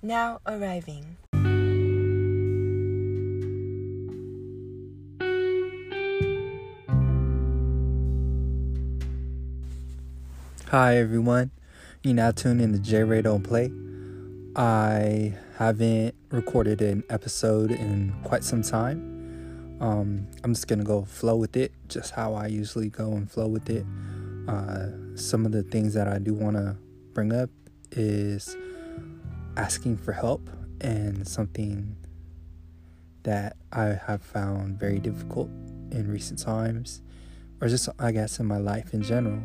Now arriving. Hi everyone, you now tune in to J Ray Don't Play. I haven't recorded an episode in quite some time. Um, I'm just gonna go flow with it, just how I usually go and flow with it. Uh, some of the things that I do want to bring up is asking for help and something that I have found very difficult in recent times, or just I guess in my life in general.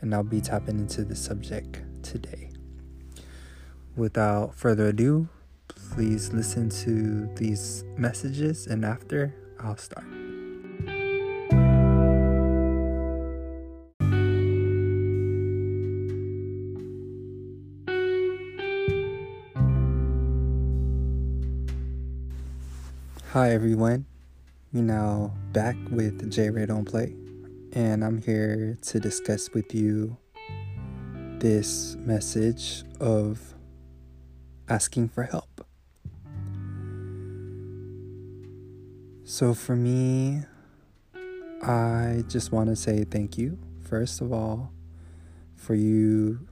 And I'll be tapping into the subject today. Without further ado, please listen to these messages, and after, I'll start. Hi everyone, you now back with J Ray Don't Play, and I'm here to discuss with you this message of asking for help. So, for me, I just want to say thank you, first of all, for you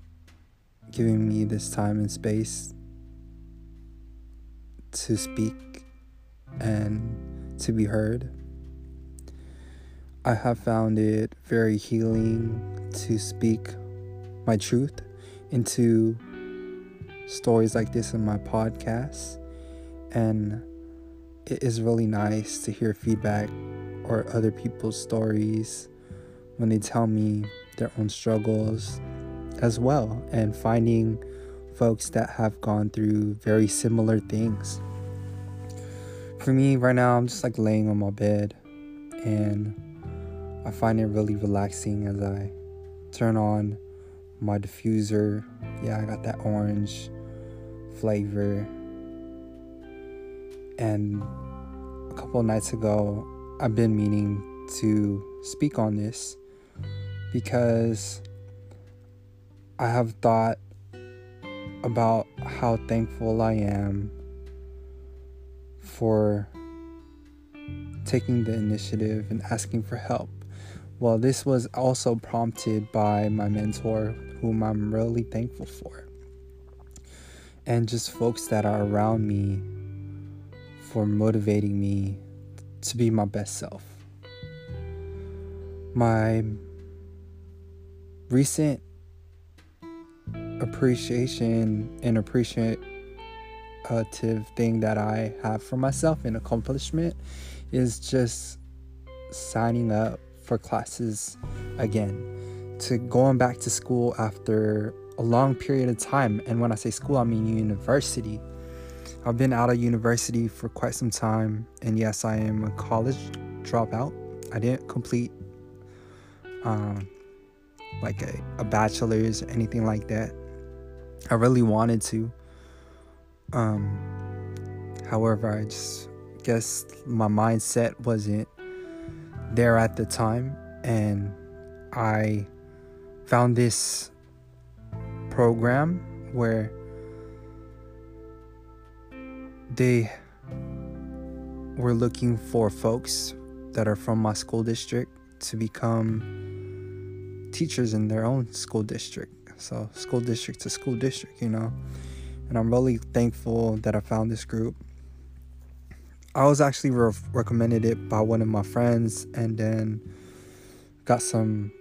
giving me this time and space to speak and to be heard. I have found it very healing to speak my truth into stories like this in my podcast. And it is really nice to hear feedback or other people's stories when they tell me their own struggles as well, and finding folks that have gone through very similar things for me right now i'm just like laying on my bed and i find it really relaxing as i turn on my diffuser. Yeah i got that orange flavor. And a couple nights ago i've been meaning to speak on this because i have thought about how thankful i am for taking the initiative and asking for help. Well, this was also prompted by my mentor, whom I'm really thankful for, and just folks that are around me for motivating me to be my best self. My recent appreciation and appreciate positive thing that I have for myself, an accomplishment, is just signing up for classes again, to going back to school after a long period of time. And when I say school, I mean university. I've been out of university for quite some time, and yes, I am a college dropout. I didn't complete um, like a, a bachelor's or anything like that. I really wanted to, um, however, I just guess my mindset wasn't there at the time, and I found this program where they were looking for folks that are from my school district to become teachers in their own school district. So, school district to school district, you know and I'm really thankful that I found this group. I was actually re- recommended it by one of my friends, and then got some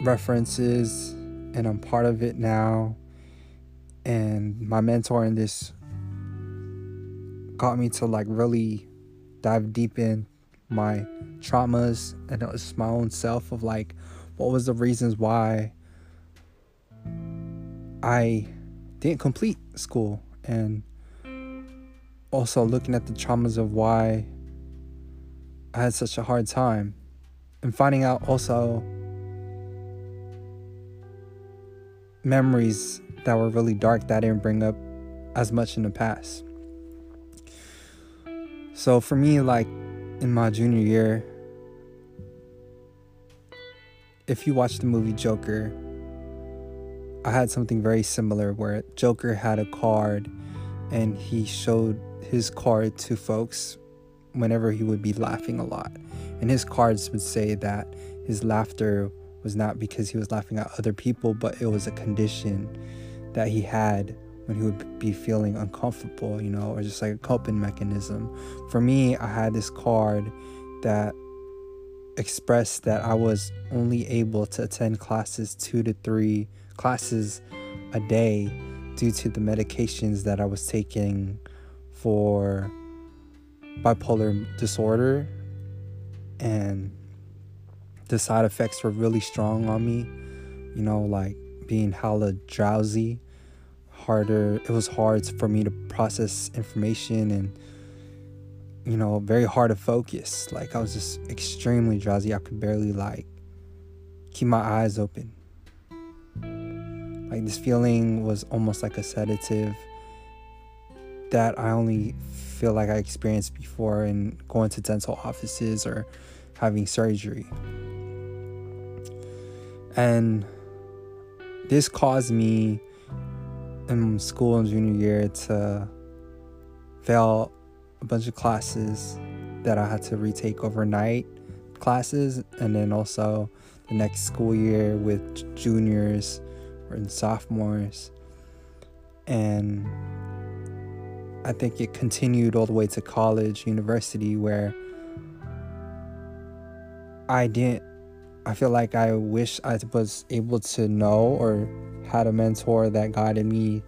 references, and I'm part of it now. And my mentor in this got me to like really dive deep in my traumas and it was my own self of like what was the reasons why I didn't complete school and also looking at the traumas of why I had such a hard time and finding out also memories that were really dark that I didn't bring up as much in the past. So for me, like in my junior year, if you watch the movie Joker, I had something very similar where Joker had a card and he showed his card to folks whenever he would be laughing a lot. And his cards would say that his laughter was not because he was laughing at other people, but it was a condition that he had when he would be feeling uncomfortable, you know, or just like a coping mechanism. For me, I had this card that expressed that I was only able to attend classes two to three classes a day due to the medications that I was taking for bipolar disorder. And the side effects were really strong on me you know like being hella drowsy harder it was hard for me to process information and you know very hard to focus. Like i was just extremely drowsy. I could barely like keep my eyes open like this feeling was almost like a sedative that I only feel like I experienced before in going to dental offices or having surgery. And this caused me in school in junior year to fail a bunch of classes that I had to retake overnight classes and then also the next school year with juniors and sophomores. And I think it continued all the way to college, university, where I didn't. I feel like I wish I was able to know or had a mentor that guided me.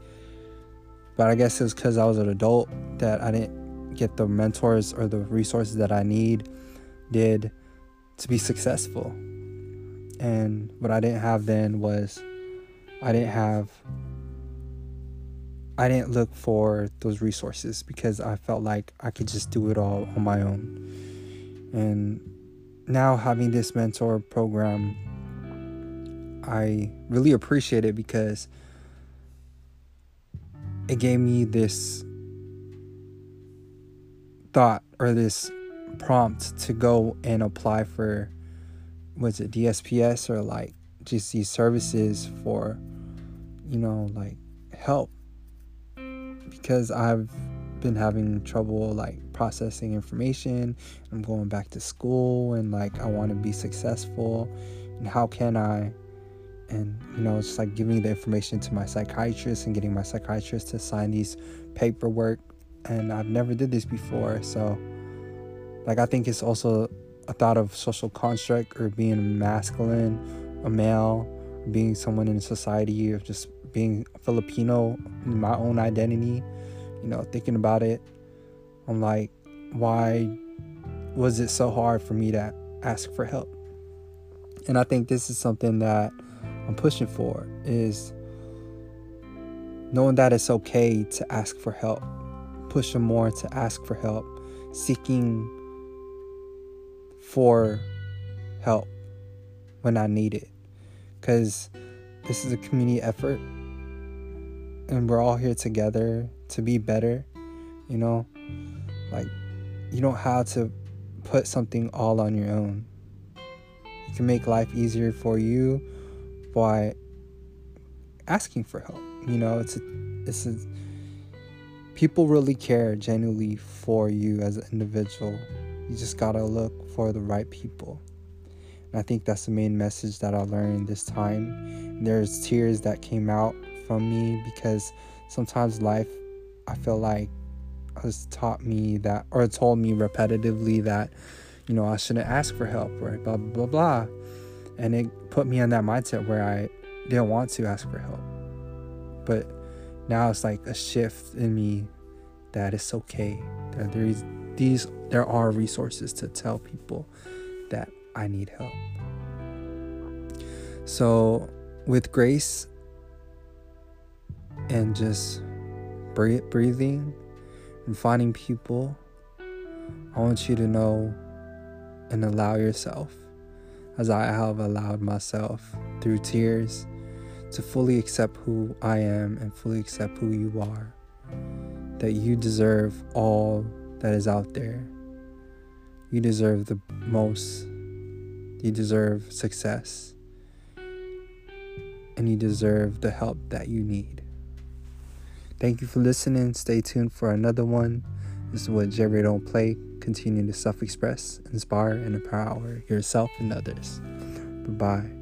But I guess it's because I was an adult that I didn't get the mentors or the resources that I need did to be successful. And what I didn't have then was I didn't have I didn't look for those resources because I felt like I could just do it all on my own. And now having this mentor program I really appreciate it because it gave me this thought or this prompt to go and apply for was it DSPS or like just these services for you know, like help because I've been having trouble like processing information. I'm going back to school and like I want to be successful and how can I and you know it's like giving the information to my psychiatrist and getting my psychiatrist to sign these paperwork and I've never did this before so like I think it's also a thought of social construct or being masculine, a male, being someone in society of just being Filipino, my own identity, you know, thinking about it, I'm like, why was it so hard for me to ask for help? And I think this is something that I'm pushing for is knowing that it's okay to ask for help, pushing more to ask for help, seeking for help when I need it. Because this is a community effort and we're all here together to be better, you know? Like, you don't have to put something all on your own. You can make life easier for you by asking for help. You know, it's a, it's a, people really care genuinely for you as an individual. You just gotta look for the right people. And I think that's the main message that I learned this time. There's tears that came out from me because sometimes life, I feel like, has taught me that, or told me repetitively that, you know, I shouldn't ask for help, right? Blah, blah, blah. And it put me in that mindset where I didn't want to ask for help. But now it's like a shift in me that it's okay. That there is these there are resources to tell people that I need help. So with grace, and just breathe, breathing and finding people, I want you to know and allow yourself, as I have allowed myself through tears, to fully accept who I am and fully accept who you are. That you deserve all that is out there. You deserve the most. You deserve success and you deserve the help that you need. Thank you for listening. Stay tuned for another one. This is what J Ray Don't Play. Continue to self express, inspire, and empower yourself and others. Bye bye.